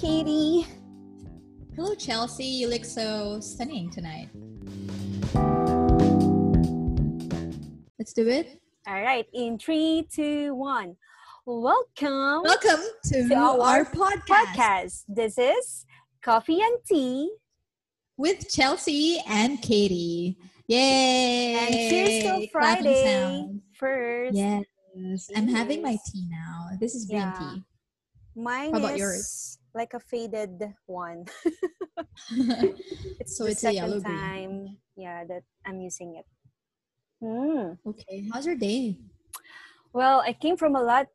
Katie. Hello, Chelsea. You look so stunning tonight. Let's do it. All right, in three, two, one. Welcome, Welcome to, to our, our podcast, podcast. This is Coffee and Tea. with Chelsea and Katie. Yay! And cheers till Friday first. Yes, I'm having my tea now. This is green Yeah. tea. Mine How about is yours? Like a faded one. It's So the it's a second yellow green. time, yeah, that I'm using it. Hmm. okay, how's your day? Well, I came from a lot,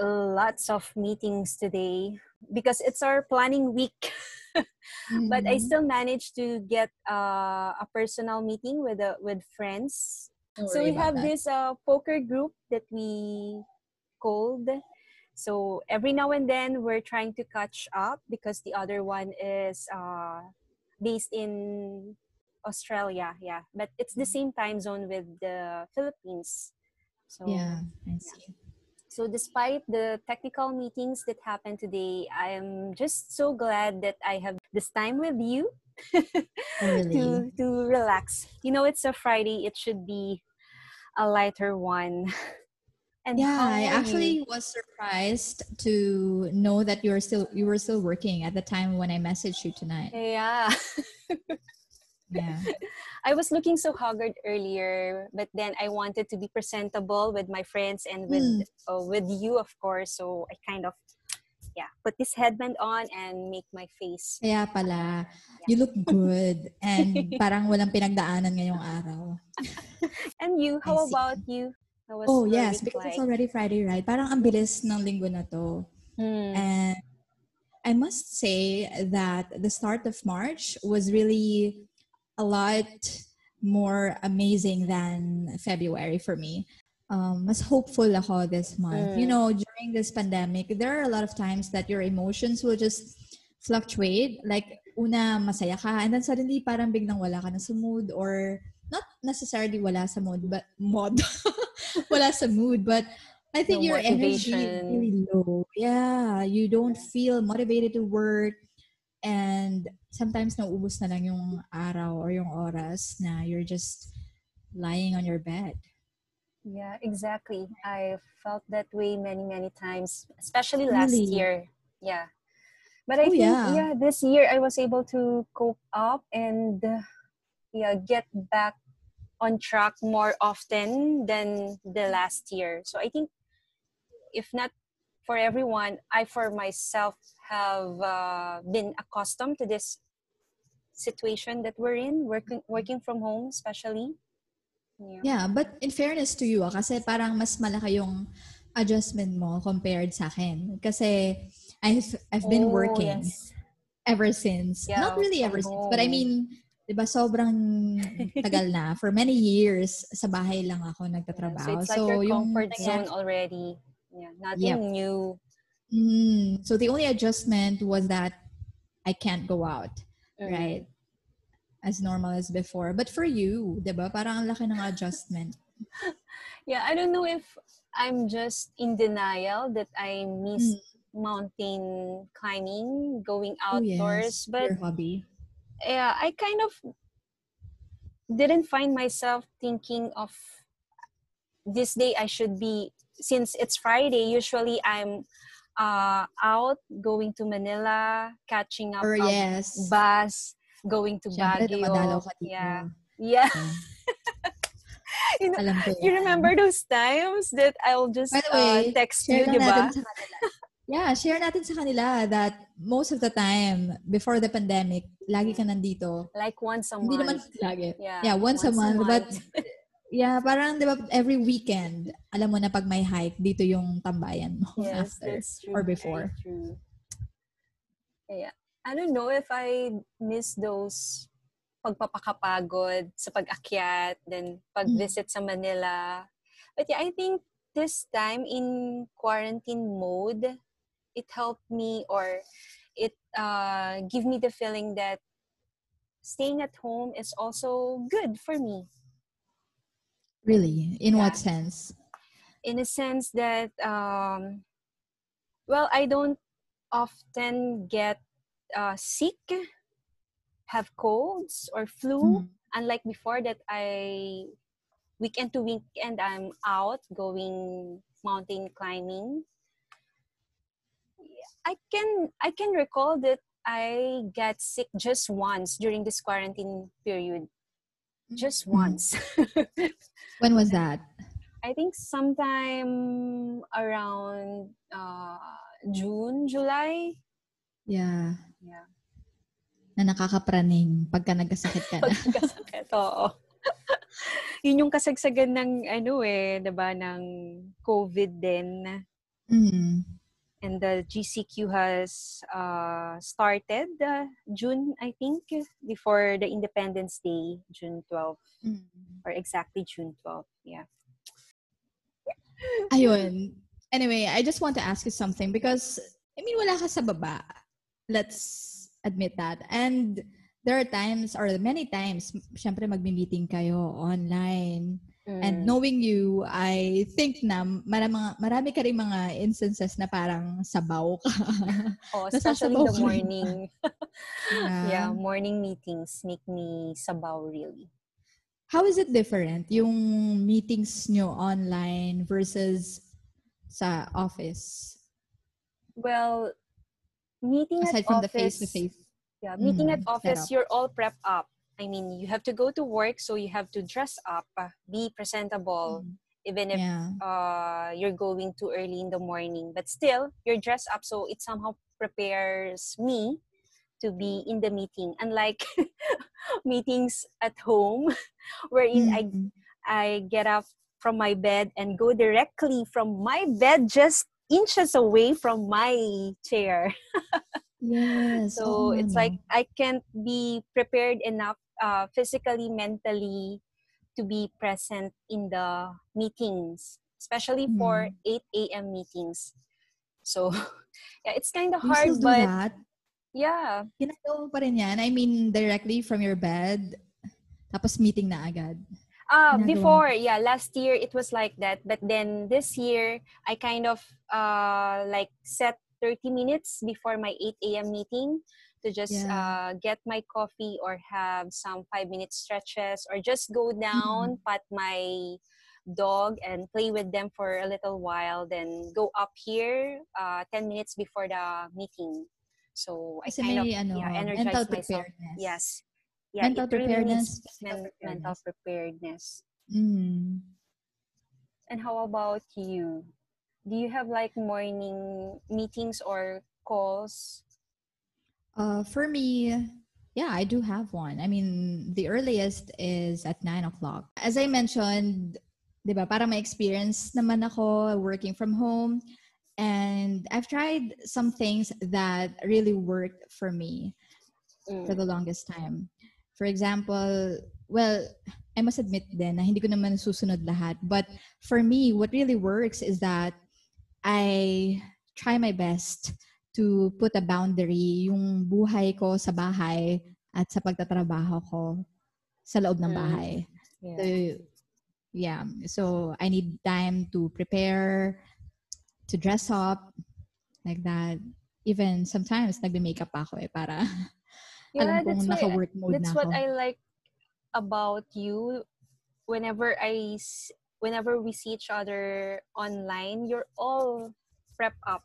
lots of meetings today because it's our planning week. but I Mhm. still managed to get uh, a personal meeting with uh, with friends. So we have that. this uh, poker group that we called. So every now and then we're trying to catch up because the other one is uh, based in Australia. Yeah, but it's the same time zone with the Philippines. So Yeah, I see. so despite the technical meetings that happened today, I am just so glad that I have this time with you Oh, really? to to relax. You know, it's a Friday. It should be a lighter one. And Yeah, I actually was surprised to know that you were still you were still working at the time when I messaged you tonight. yeah. Yeah. I was looking so haggard earlier, but then I wanted to be presentable with my friends and with Mm. uh, with you, of course. So I kind of yeah put this headband on and make my face Kaya pala, you look good and parang walang pinagdaanan ngayong araw. And you, how about you? How was Oh, yes, because it's already Friday, right? Parang ang bilis ng linggo na to. Hmm. And I must say that the start of March was really a lot more amazing than February for me. Um, mas hopeful ako this month. You Mm. know, during this pandemic, there are a lot of times that your emotions will just fluctuate. Like, una, masaya ka, and then suddenly parang biglang wala ka na sa mood or not necessarily wala sa mood, but mod. wala sa mood, but I think No your energy is really low. Yeah, you don't feel motivated to work. And sometimes nauubos na lang yung araw or yung oras na you're just lying on your bed. Yeah, exactly. I felt that way many, many times, especially last Really? year. Yeah. But I Oh, think, yeah. yeah. this year I was able to cope up and, uh, yeah, get back on track more often than the last year. So I think, if not for everyone, I for myself have uh, been accustomed to this situation that we're in, working working from home, especially. Yeah. Yeah, but in fairness to you, ah, kasi parang mas malaki yung adjustment mo compared sa akin. Kasi I've, I've been Oh, working yes. ever since. Yeah, Not really ever since, but I mean, di ba sobrang tagal na. For many years, sa bahay lang ako Yeah, nagtatrabaho. So it's like your yung comfort nangyari- zone already. Yeah, nothing Yep. new. Mm, so the only adjustment was that I can't go out, Mm. right? As normal as before. But for you, di ba? Parang ang laki ng adjustment. Yeah, I don't know if I'm just in denial that I miss mountain climbing, going Oh, outdoors, yes. but Your hobby. Yeah, I kind of didn't find myself thinking of this day I should be since it's Friday. Usually I'm uh, out going to Manila, catching up Or yes. bus, going to Siyempre, Baguio. Yeah, yeah. Yeah. you, know, you remember those times that I'll just the uh, text you, di lang ba? Yeah, share natin sa kanila that most of the time, before the pandemic, lagi ka nandito. Like once a Hindi naman month. lagi. Yeah, Yeah, once, a month. But yeah, parang di ba every weekend, alam mo na pag may hike, dito yung tambayan mo yes, after that's true. or before. True. Yeah. I don't know if I miss those pagpapakapagod sa pag-akyat, then pag-visit sa Manila. But yeah, I think this time in quarantine mode, it helped me or it uh, give me the feeling that staying at home is also good for me. Really? In Yeah. what sense? in a sense that um well i don't often get uh, sick, have colds or flu. Mm. Unlike before that I weekend to weekend I'm out going mountain climbing. I can I can recall that I got sick just once during this quarantine period. Just Mm. once. When was that? I think sometime around uh, June, July. Yeah. Yeah. Na nakakapraning pagka nagkasakit ka na. Pagkasakit, oo. Yun yung kasagsagan ng ano eh, 'di ba, ng COVID din. Mm. And the GCQ has uh, started uh, June, I think, before the Independence Day, June 12, Mm. or exactly June 12. Yeah. Ayun. Anyway, I just want to ask you something because, I mean, wala ka sa baba. Let's admit that. And there are times, or many times, syempre magmi-meeting kayo online. And Mm. knowing you, I think na marami, marami ka rin mga instances na parang sabaw ka. Oh, especially the morning. Yeah. yeah, morning meetings make me sabaw really. How is it different, yung meetings nyo online versus sa office? Well, meeting Aside at from the office, face-to-face. yeah, meeting at mm, office, setup. you're all prep up. I mean, you have to go to work, so you have to dress up, uh, be presentable, Mm. even if Yeah. uh, you're going too early in the morning. But still, you're dressed up, so it somehow prepares me to be in the meeting. Unlike meetings at home, wherein I Mm. I get up from my bed and go directly from my bed just inches away from my chair. Yes. So it's like? I can't be prepared enough uh, physically, mentally to be present in the meetings, especially for Mm. 8 a.m. meetings. So yeah, it's kind of hard, still do but that? yeah, Ginagawa mo pa rin yan? I mean, directly from your bed, tapos meeting na agad. Uh, Ginagawa before, yeah, last year it was like that. But then this year, I kind of uh, like set 30 minutes before my 8 a.m. meeting to just Yeah. uh, get my coffee or have some five minute stretches or just go down, pat my dog and play with them for a little while. Then go up here uh, 10 minutes before the meeting. So I kind of ano, yeah, mental energize myself. preparedness. Yes. Yeah, Mental it really preparedness, needs physical mental preparedness. Mm. And how about you? Do you have like morning meetings or calls? Uh, for me, yeah, I do have one. I mean, the earliest is at 9 o'clock. As I mentioned, di ba, para may experience naman ako working from home. And I've tried some things that really worked for me for Mm. the longest time. For example, well, I must admit then na hindi ko naman susunod lahat. But for me, what really works is that I try my best to put a boundary yung buhay ko sa bahay at sa pagtatrabaho ko sa loob ng Mm. bahay. Yeah. So, yeah. So, I need time to prepare, to dress up, like that. Even sometimes, nagbe-makeup pa ako eh, para alam Yeah, kong that's why naka-work mode that's na what ako. I like about you. Whenever I whenever we see each other online, you're all prep up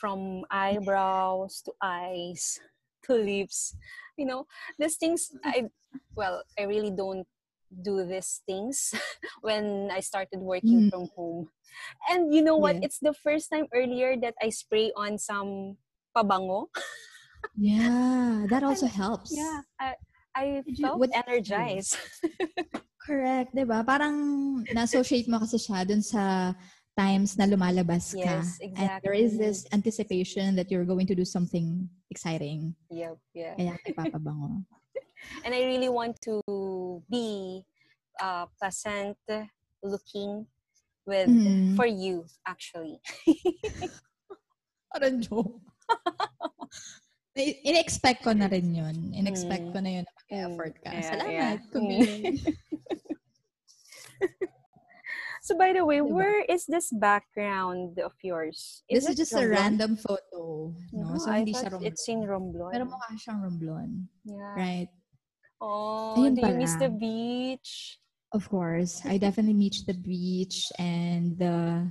from eyebrows to eyes to lips. You know, these things I well, I really don't do these things when I started working Mm. from home. And you know what? Yeah. It's the first time earlier that I spray on some pabango. Yeah, that also helps. Yeah, I I felt what- energized. Correct, 'di ba? Parang na-associate mo kasi siya dun sa times na lumalabas ka. Yes, And there is this anticipation that you're going to do something exciting. Yep, yeah. Kaya nagpapabango. And I really want to be uh, pleasant looking with Mm. for you actually. Parang joke. I- In-expect ko na rin yun. In-expect Mm. ko na yun na mag-effort ka. Yeah, Salamat, yeah. So by the way, Diba? where is this background of yours? This is just a Romblon? random photo. No, No, so I hindi siya thought Romblon. it's in Romblon. Pero mukha siyang Romblon. yeah. Right? Oh, Ayun do you miss pala. the beach? Of course. I definitely miss the beach and the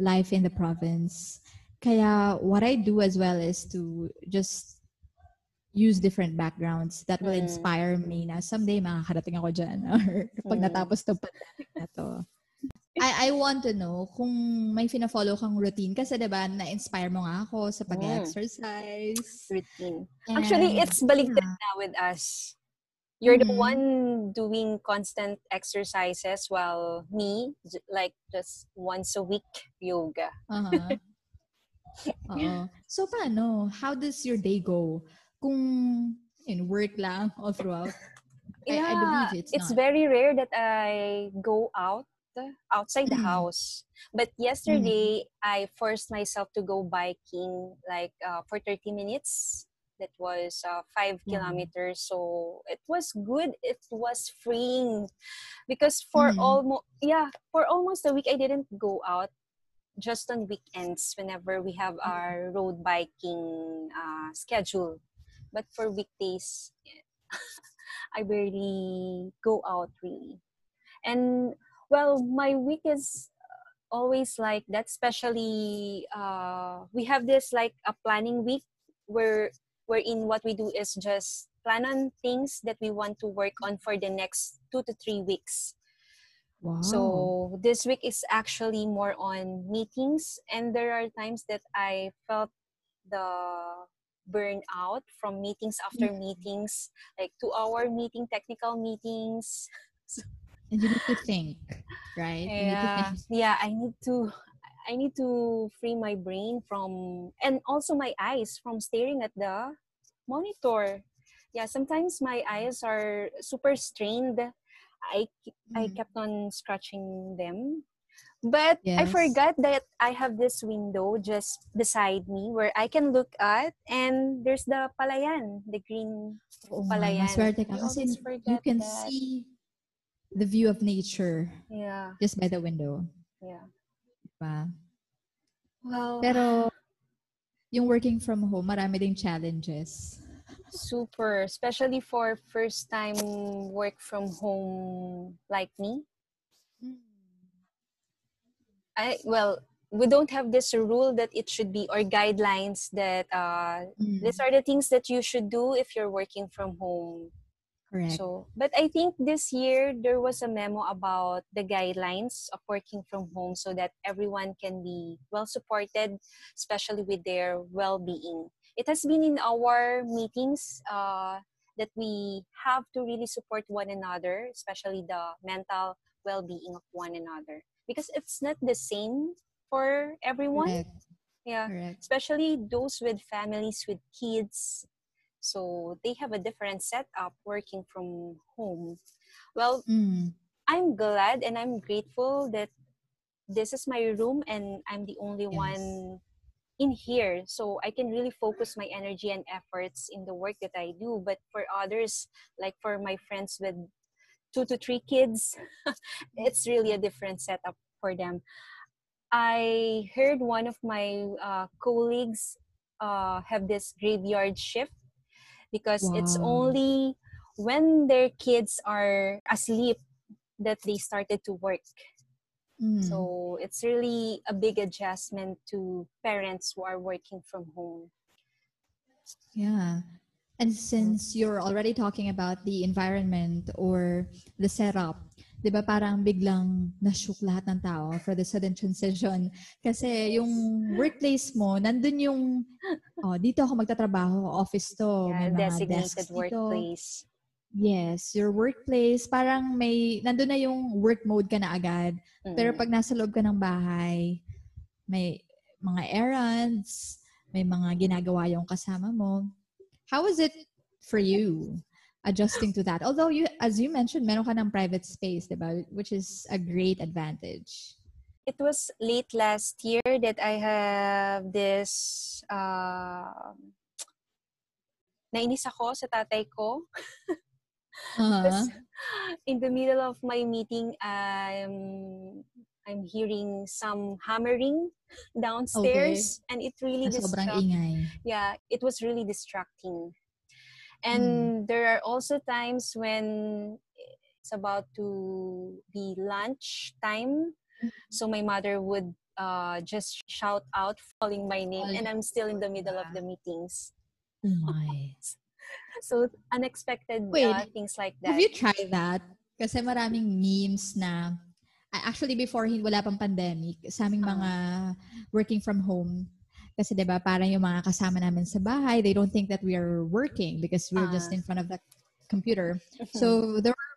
life in the province. Kaya what I do as well is to just use different backgrounds that will Mm. inspire me na someday makakarating ako dyan or pag Mm. natapos to pandemic na to. I, I want to know kung may fina-follow kang routine kasi 'di ba na-inspire mo nga ako sa pag-exercise. Routine. Actually, And, it's baliktad yeah. na with us. You're the Mhm. one doing constant exercises while me, like just once a week yoga. Uh-huh. Oo. So, paano? How does your day go? Kung in work lang all throughout? I, I believe it's, not. very rare that I go out outside the Mhm. house. But yesterday, I forced myself to go biking like uh, for 30 minutes. That was uh, five kilometers. So it was good. It was freeing because for Mhm. almost yeah for almost a week I didn't go out. Just on weekends, whenever we have our road biking uh, schedule, but for weekdays, I barely go out really. And well, my week is always like that. Especially, uh, we have this like a planning week where wherein what we do is just plan on things that we want to work on for the next two to three weeks. wow. So this week is actually more on meetings, and there are times that I felt the burnout from meetings after Mhm. meetings, like two-hour meeting, technical meetings. and you need to think, right? You Yeah, think. yeah. I need to, I need to free my brain from, and also my eyes from staring at the monitor. Yeah, sometimes my eyes are super strained. I I Mhm. kept on scratching them. But I forgot that I have this window just beside me where I can look at and there's the palayan, the green palayan. maswerte ka I always you can that. see the view of nature Yeah, just by the window. yeah. Diba? Well, Pero yung working from home, marami ding challenges. super, especially for first time work from home like me. I well, we don't have this rule that it should be or guidelines that uh Mm, these are the things that you should do if you're working from home. Correct. So, but I think this year there was a memo about the guidelines of working from home so that everyone can be well supported, especially with their well being. It has been in our meetings uh, that we have to really support one another, especially the mental well being of one another, because it's not the same for everyone. correct. Yeah Correct. especially those with families with kids. So they have a different setup working from home. Well, Mm, I'm glad and I'm grateful that this is my room and I'm the only Yes. one in here. So I can really focus my energy and efforts in the work that I do. But for others, like for my friends with two to three kids, it's really a different setup for them. I heard one of my uh, colleagues uh, have this graveyard shift because it's only when their kids are asleep that they started to work. mm. So it's really a big adjustment to parents who are working from home. Yeah. And since you're already talking about the environment or the setup, di ba parang biglang nashook lahat ng tao for the sudden transition? Kasi yung workplace mo, nandun yung, oh, dito ako magtatrabaho, office to, Yeah, may mga designated desks dito. workplace. Yes, your workplace, parang may, nandun na yung work mode ka na agad. Pero Mm. pag nasa loob ka ng bahay, may mga errands, may mga ginagawa yung kasama mo. How was it for you adjusting to that? Although you, as you mentioned, meron ka ng private space, diba? Which is a great advantage. it was late last year that I have this uh, nainis ako sa tatay ko. Uh-huh. In the middle of my meeting, I'm I'm hearing some hammering downstairs and it really ingay. yeah, it was really distracting. Hmm. And there are also times when it's about to be lunch time. Mm-hmm. So my mother would uh, just shout out, calling my name, and I'm still in the middle of the meetings. My. So unexpected Wait, uh, things like that. Have you tried that? Kasi maraming memes na actually before wala pang pandemic, sa aming Ah. mga working from home, kasi 'di ba parang yung mga kasama namin sa bahay, they don't think that we are working because we're just Ah. in front of the computer. So there were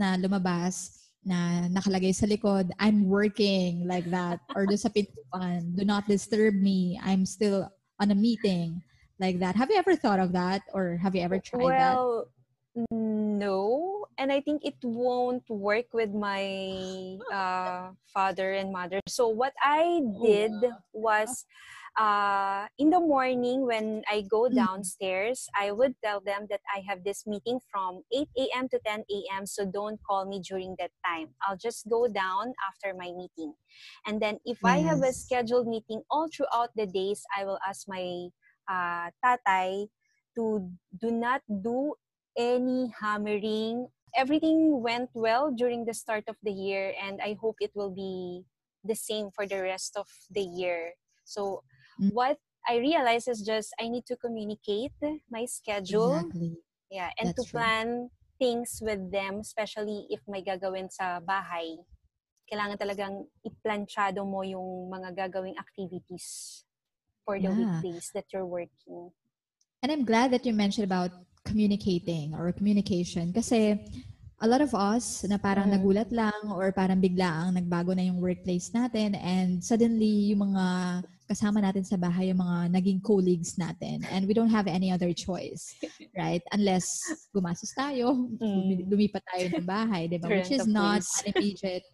na lumabas na nakalagay sa likod, I'm working like that or doon sa pintuan, do not disturb me. I'm still on a meeting like that. Have you ever thought of that or have you ever tried that? well, no, and I think it won't work with my uh, father and mother. So what I did was, uh, in the morning when I go Mhm. downstairs, I would tell them that I have this meeting from 8 a.m. to 10 a.m. So don't call me during that time. I'll just go down after my meeting, and then if I have a scheduled meeting all throughout the days, I will ask my uh, tatay to do not do any hammering. Everything went well during the start of the year, and I hope it will be the same for the rest of the year. So, Mm. what I realize is just I need to communicate my schedule, Exactly. yeah, and to That's true. plan things with them, especially if may gagawin sa bahay. Kailangan talagang iplanchado mo yung mga gagawing activities for the Yeah. weekdays that you're working. And I'm glad that you mentioned about communicating or communication kasi a lot of us na parang Mm. nagulat lang or parang biglaang nagbago na yung workplace natin and suddenly yung mga kasama natin sa bahay yung mga naging colleagues natin and we don't have any other choice right unless gumastos tayo Mm. lumipat tayo ng bahay diba which Rent is not an immediate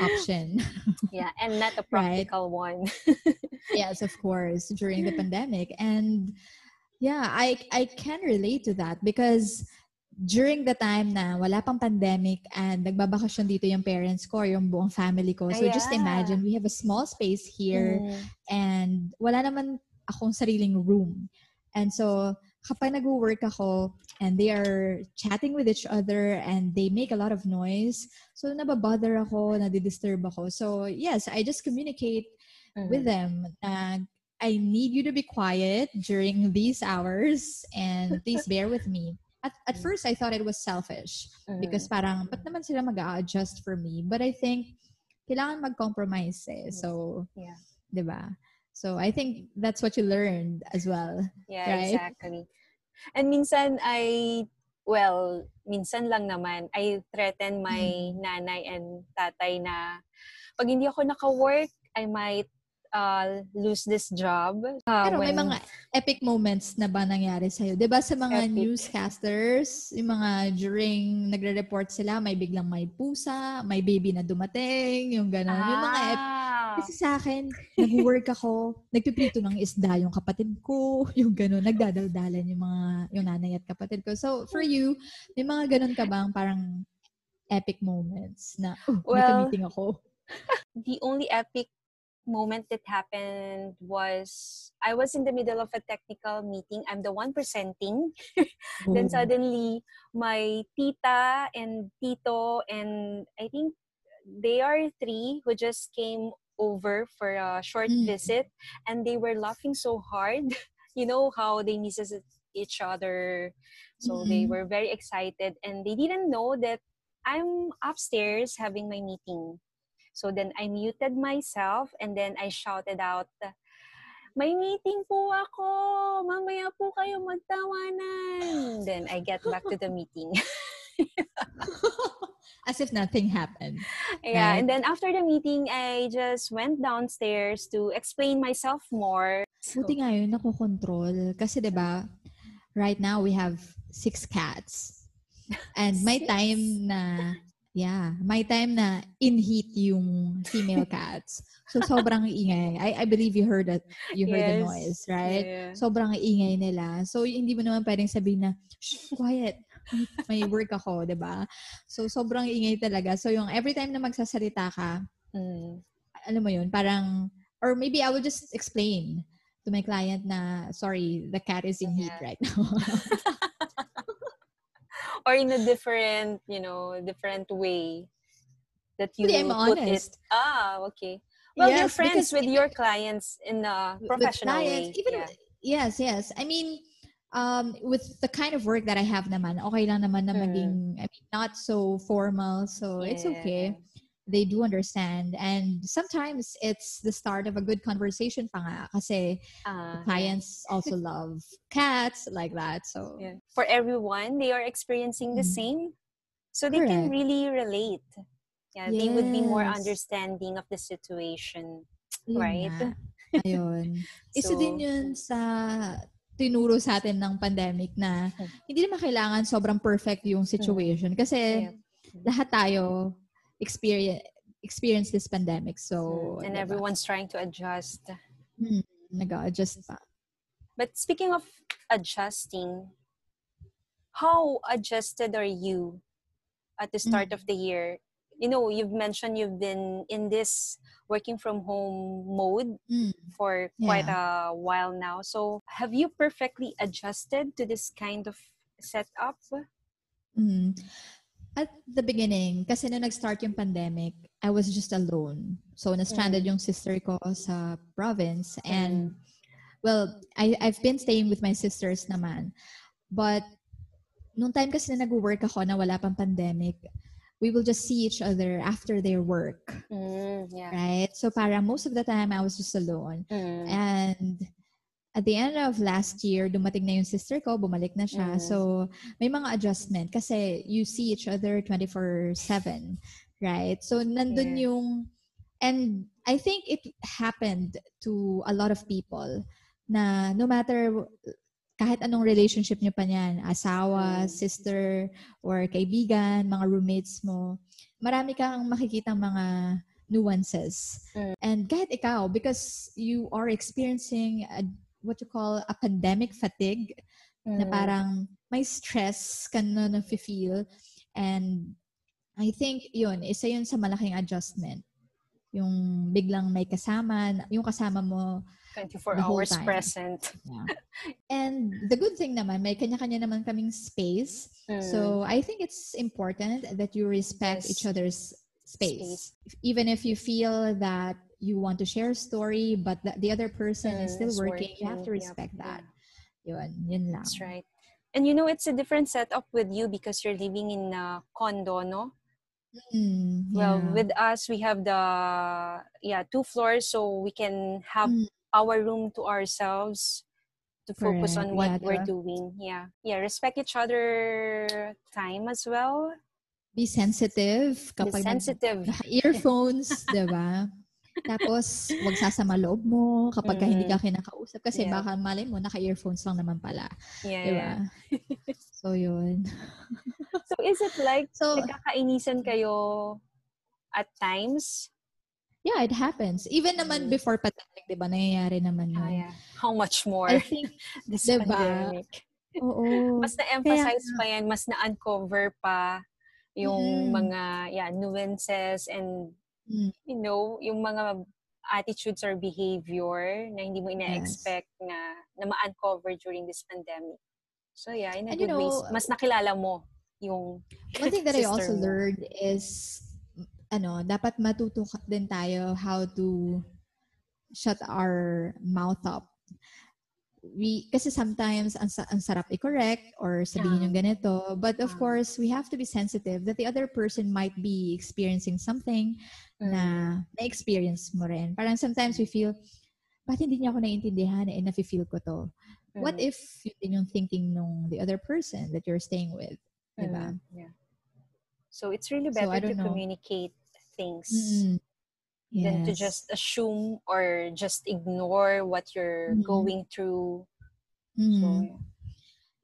option Yeah, and not a Right. practical one. yes of course during the pandemic and yeah i i can relate to that because during the time na wala pang pandemic and nagbabakasyon dito yung parents ko or yung buong family ko so just Yeah. imagine we have a small space here Mm. and wala naman akong sariling room and so kapag nag-work ako and they are chatting with each other and they make a lot of noise so nababother ako nadidisturb ako so yes i just communicate with Mhm. them na I need you to be quiet during these hours and please bear with me. At, at Mm. first, I thought it was selfish Mhm. because parang, ba't naman sila mag adjust for me? But I think, kailangan mag-compromise eh. So, Yeah. di ba? So, I think that's what you learned as well. Yeah, right? exactly. And minsan I well, minsan lang naman I threaten my Mm. nanay and tatay na pag hindi ako naka-work, I might uh, lose this job. Uh, Pero may when- mga epic moments na ba nangyari sa'yo? Ba sa mga Epic. newscasters, yung mga during nagre-report sila, may biglang may pusa, may baby na dumating, yung gano'n. Yung mga epic. Ah. Kasi sa akin, nag-work ako, nagpiprito ng isda yung kapatid ko, yung gano'n, nagdadaldalan yung mga, yung nanay at kapatid ko. So, for you, may mga gano'n ka bang parang epic moments na, oh, may Well, ako. the only epic moment that happened was I was in the middle of a technical meeting. I'm the one presenting. Then Oh. suddenly, my tita and tito and I think they are three who just came over for a short Mm. visit, and they were laughing so hard. You know how they misses each other, so they Mhm. were very excited, and they didn't know that I'm upstairs having my meeting. So then I muted myself, and then I shouted out. May meeting po ako. Mamaya po kayo magtawanan. Then I get back to the meeting. As if nothing happened. yeah, Right. and then after the meeting, I just went downstairs to explain myself more. Buti nga yun, nakokontrol. Kasi ba right now we have six cats. And Six? time na, yeah, may time na in-heat yung female cats. So, sobrang ingay. I, I believe you heard that, you heard the Yes. noise, right? Yeah. Sobrang ingay nila. So, hindi mo naman pwedeng sabihin na, Shh, quiet. May work ako, 'di ba? So, sobrang ingay talaga. So, yung every time na magsasalita ka, Mm. alam mo yun, parang, or maybe I will just explain to my client na, sorry, the cat is in heat Yeah. right now. Or in a different, you know, different way that you I'm put honest. it. Ah, okay. Well, you're friends with your clients in a professional clients, way. Even, yeah. Yes, yes. I mean, um, with the kind of work that I have naman, okay lang naman na Mm. maging, I mean, not so formal. So it's okay. Yeah. They do understand. And sometimes it's the start of a good conversation pa nga kasi yeah. clients also love cats like that. So Yeah. For everyone, they are experiencing the Mm. same. So they can Correct. really relate. Yeah, they would be more Yes. understanding of the situation. Right. nga. Ayun. Isa So- din yun sa tinuro sa atin ng pandemic na Hmm. hindi naman kailangan sobrang perfect yung situation kasi Yeah. lahat tayo experience experience this pandemic. So, Mm, and diba? everyone's trying to adjust. Hmm, nag-adjust pa. But speaking of adjusting, how adjusted are you at the start Mm. of the year? You know, you've mentioned you've been in this working from home mode Mm. for quite a while now. So, have you perfectly adjusted to this kind of setup? Mm. At the beginning, kasi nung nag-start yung pandemic, I was just alone. So, na-stranded yung sister ko sa province. And, well, I, I've been staying with my sisters naman. But, nung time kasi na nag-work ako na wala pang pandemic, we will just see each other after their work. Mm, yeah. Right? So, para most of the time, I was just alone. Mm, And at the end of last year, dumating na yung sister ko, bumalik na siya. Mm. So, may mga adjustment kasi you see each other 24-7, right? So, nandun Yeah. yung, and I think it happened to a lot of people na no matter kahit anong relationship nyo pa niyan, asawa, sister, or kaibigan, mga roommates mo, marami kang makikitang mga nuances. Mm. And kahit ikaw, because you are experiencing a, what you call a pandemic fatigue, na mm, parang may stress ka na na-feel. And I think yun, isa yun sa malaking adjustment. Yung biglang may kasama, yung kasama mo 24 the whole hours time. present. And the good thing naman, may kanya-kanya naman kaming space. Mm, So I think it's important that you respect Yes. each other's space. Space. Even if you feel that you want to share a story, but the, the other person is mm, still is working, you have to Yep, respect yeah. that. Yun, yun lang. That's right. And you know, it's a different setup with you because you're living in a condo, no? Mm, Well, yeah. with us, we have the yeah two floors, so we can have Mm. our room to ourselves to focus Correct. on what Yeah, we're doing. Yeah, yeah. Respect each other time as well. Be sensitive Be kapag sensitive. earphones, 'di ba? Tapos, wag sasama loob mo kapag ka hindi ka kinakausap kasi Yeah. baka malay mo naka-earphones lang naman pala, Yeah. 'di ba? so, yun. So is it like So, nagkakainisan kayo at times? yeah, it happens. Even Mm. naman before pandemic, 'di ba? Nangyayari naman yun. yeah. How much more I think, this diba? pandemic? oo. Mas na-emphasize pa yan, mas na-uncover pa yung Mm. mga yeah, nuances and Mm. you know, yung mga attitudes or behavior na hindi mo ina-expect na na ma-uncover during this pandemic. So yeah, in a And you good ways, know, mas nakilala mo yung One thing that I also mo. learned is, ano, dapat matuto din tayo how to shut our mouth up. We, kasi sometimes ang, ang sarap i-correct or sabihin Ah. yung ganito. But of Ah. course, we have to be sensitive that the other person might be experiencing something Mm. na na-experience mo rin. Parang sometimes we feel, ba't hindi niya ako naiintindihan eh, nafe-feel ko to. What Mm. if yun din yung thinking nung the other person that you're staying with? Diba? Mm, Yeah. So it's really So, better I to know. communicate things Mm-mm. than to Yes. just assume or just ignore what you're Mhm. going through. So, Mhm. yeah.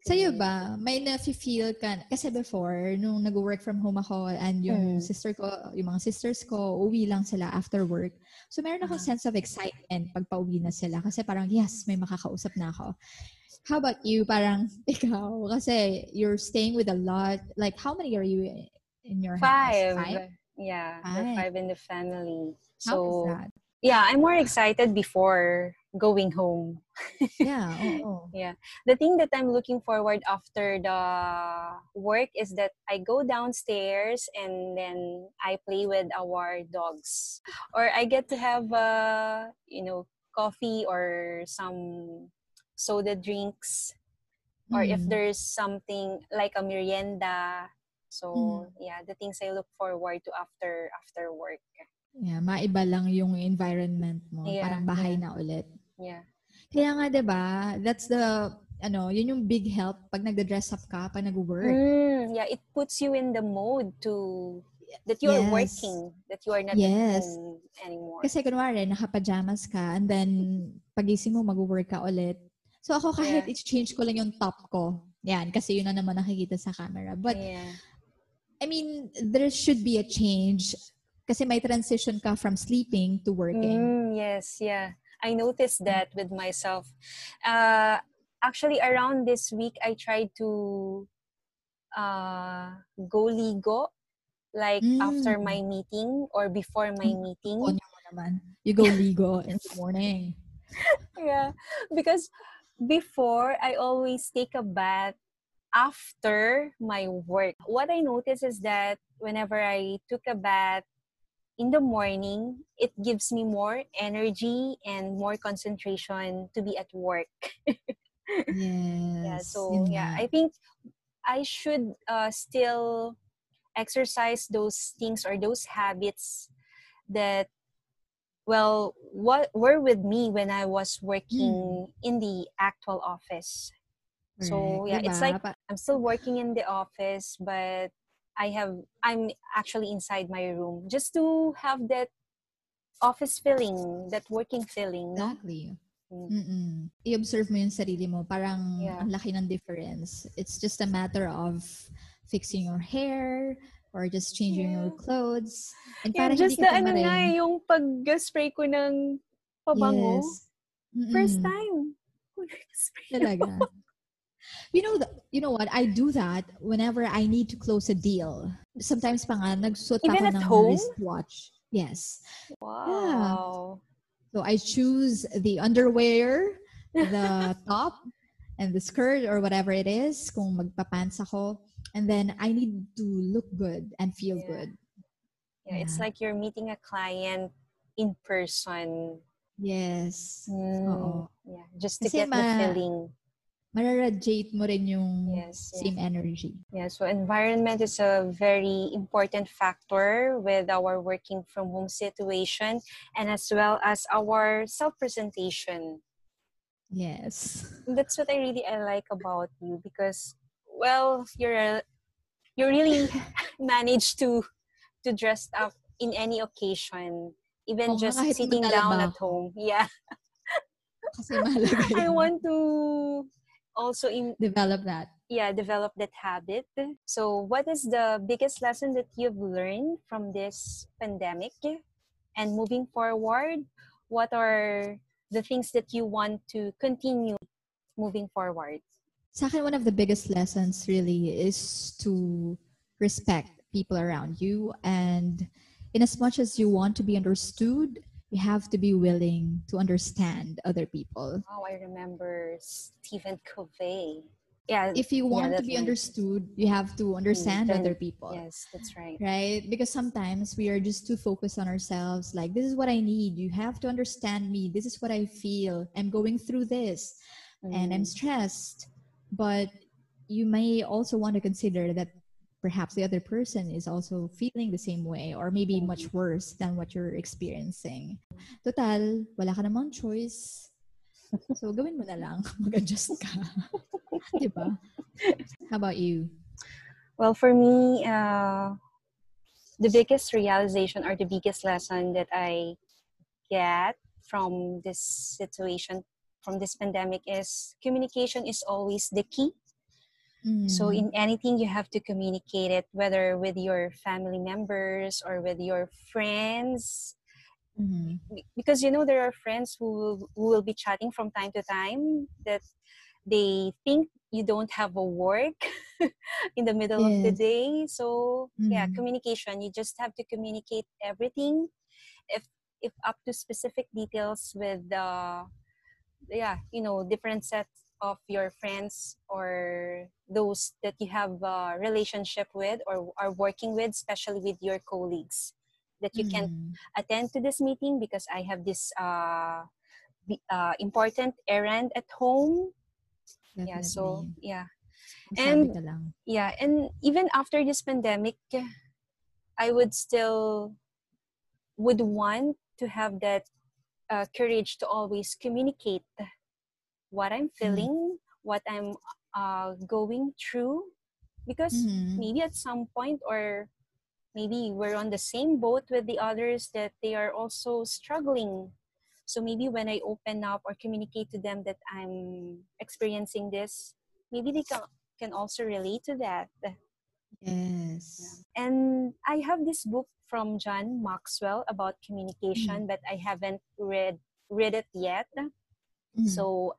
Sa'yo Really. ba, may na-feel ka, kasi before, nung nag-work from home ako and yung Mm. sister ko, yung mga sisters ko, uwi lang sila after work. So meron akong Ah. sense of excitement pag pauwi na sila kasi parang, yes, may makakausap na ako. How about you? Parang, ikaw, kasi you're staying with a lot. Like, how many are you in your house? Five. Five? Yeah, Right. five in the family. How is So that? yeah, I'm more excited before going home. Yeah. Oh, The thing that I'm looking forward after the work is that I go downstairs and then I play with our dogs, or I get to have uh, you know coffee or some soda drinks, or if Mm. there's something like a merienda. So yeah, the things I look forward to after after work. Yeah, maiba lang yung environment mo. Yeah, Parang bahay yeah. na ulit. Yeah. Kaya nga, 'di ba? That's the ano, yun yung big help pag nagda-dress up ka, pag nag-work. Mm, yeah, it puts you in the mode to that you are Yes. working, that you are not Yes. home anymore. Kasi kunwari, naka-pajamas ka, and then pagising mo, mag-work ka ulit. So ako kahit Yeah. i-change ko lang yung top ko. Yan, kasi yun na naman nakikita sa camera. But yeah. I mean, there should be a change kasi may transition ka from sleeping to working. Mm, yes, yeah. I noticed that with myself. Uh, actually, around this week, I tried to uh, go ligo, like after Mm. my meeting or before my Mm. meeting. Konyo mo naman. You go ligo in the morning. yeah, because before I always take a bath after my work. What I noticed is that whenever I took a bath in the morning, it gives me more energy and more concentration to be at work. Yes. yeah, so yun yeah. I think I should uh, still exercise those things or those habits that well what were with me when I was working in the actual office. So yeah, it's like I'm still working in the office, but I have I'm actually inside my room just to have that office feeling, that working feeling? Exactly. Mm. Mm-mm. I-observe mo yung sarili mo. Parang Yeah. ang laki ng difference. It's just a matter of fixing your hair or just changing your Yeah. clothes. And Yeah, parang just hindi the ka pa ano nga, yung pag-spray ko ng pabango. Yes. First time. Talaga. You know, the, you know what? I do that whenever I need to close a deal. Sometimes pa nga, nagsuot Even ako ng home? wristwatch. Yes. Wow. So I choose the underwear, the top, and the skirt or whatever it is, kung magpapants ako. And then I need to look good and feel Yeah. good. Yeah, it's like you're meeting a client in person. Yes. Mm, Oo. Yeah, just to Kasi get the feeling. Mararadiate mo rin yung Yes, same energy. Yeah, so environment is a very important factor with our working from home situation and as well as our self-presentation. Yes. That's what I really I like about you because well, you're a, you really manage to to dress up in any occasion, even nga, just sitting down at home. Yeah, I want to also in Develop that. yeah develop that habit. So, what is the biggest lesson that you've learned from this pandemic? And moving forward, what are the things that you want to continue moving forward? Sa akin, one of the biggest lessons really is to respect people around you. And in as much as you want to be understood, you have to be willing to understand other people. Oh, I remember Stephen Covey. Yeah, If you want to be right. understood, you have to understand then- other people. yes, that's right. Right? Because sometimes we are just too focused on ourselves. Like, this is what I need. You have to understand me. This is what I feel. I'm going through this. and I'm Mm, stressed. But you may also want to consider that perhaps the other person is also feeling the same way or maybe much worse than what you're experiencing. Total, wala ka namang choice. So, gawin mo na lang. Mag-adjust ka. diba? How about you? Well, for me, uh, the biggest realization or the biggest lesson that I get from this situation, from this pandemic, is communication is always the key. So, Mm. in anything, you have to communicate it, whether with your family members or with your friends. Mhm. Because you know, there are friends who will, who will be chatting from time to time that they think you don't have a work in the middle of the day so yeah Mhm. communication you just have to communicate everything if if up to specific details with the yeah you know different sets of your friends or those that you have a relationship with or are working with especially with your colleagues that you can Mhm. attend to this meeting because i have this uh, uh important errand at home. Yeah so yeah. And yeah and even after this pandemic i would still would want to have that uh, courage to always communicate what i'm Mm. feeling what i'm uh, going through because Mhm. maybe at some point or maybe we're on the same boat with the others that they are also struggling so maybe when i open up or communicate to them that i'm experiencing this maybe they can, can also relate to that Yes. and i have this book from john maxwell about communication but i haven't read read it yet Mhm. so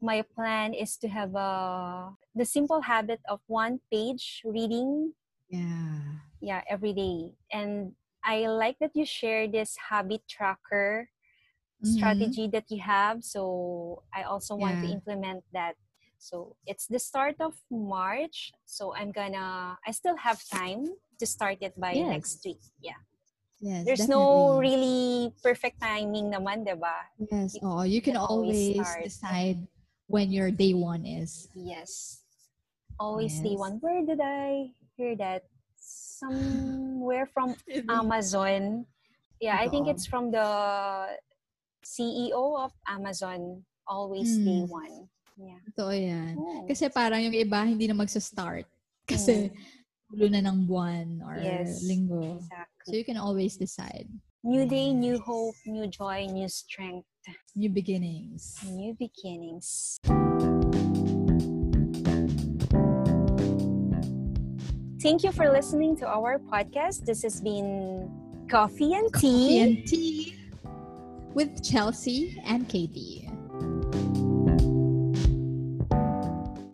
my plan is to have a the simple habit of one page reading. Yeah. yeah every day. And i like that you share this habit tracker Mhm. strategy that you have. So i also want to implement that. So it's the start of march. So i'm gonna i still have time to start it by next week. Yeah. Yes, there's no really perfect timing naman diba Yes. You Oh, you can always always decide when your day one is. yes always day Yes. one where did i hear that somewhere from amazon yeah i think it's from the ceo of amazon always day Mm. one yeah Totoo yan. Oh. Kasi parang yung iba hindi na magsa-start. Kasi Mm. ulo na ng buwan or Yes, linggo. So exactly you can always decide. new day new hope new joy new strength New beginnings. new beginnings Thank you for listening to our podcast. This has been Coffee and Tea. Coffee and tea with Chelsea and Katie.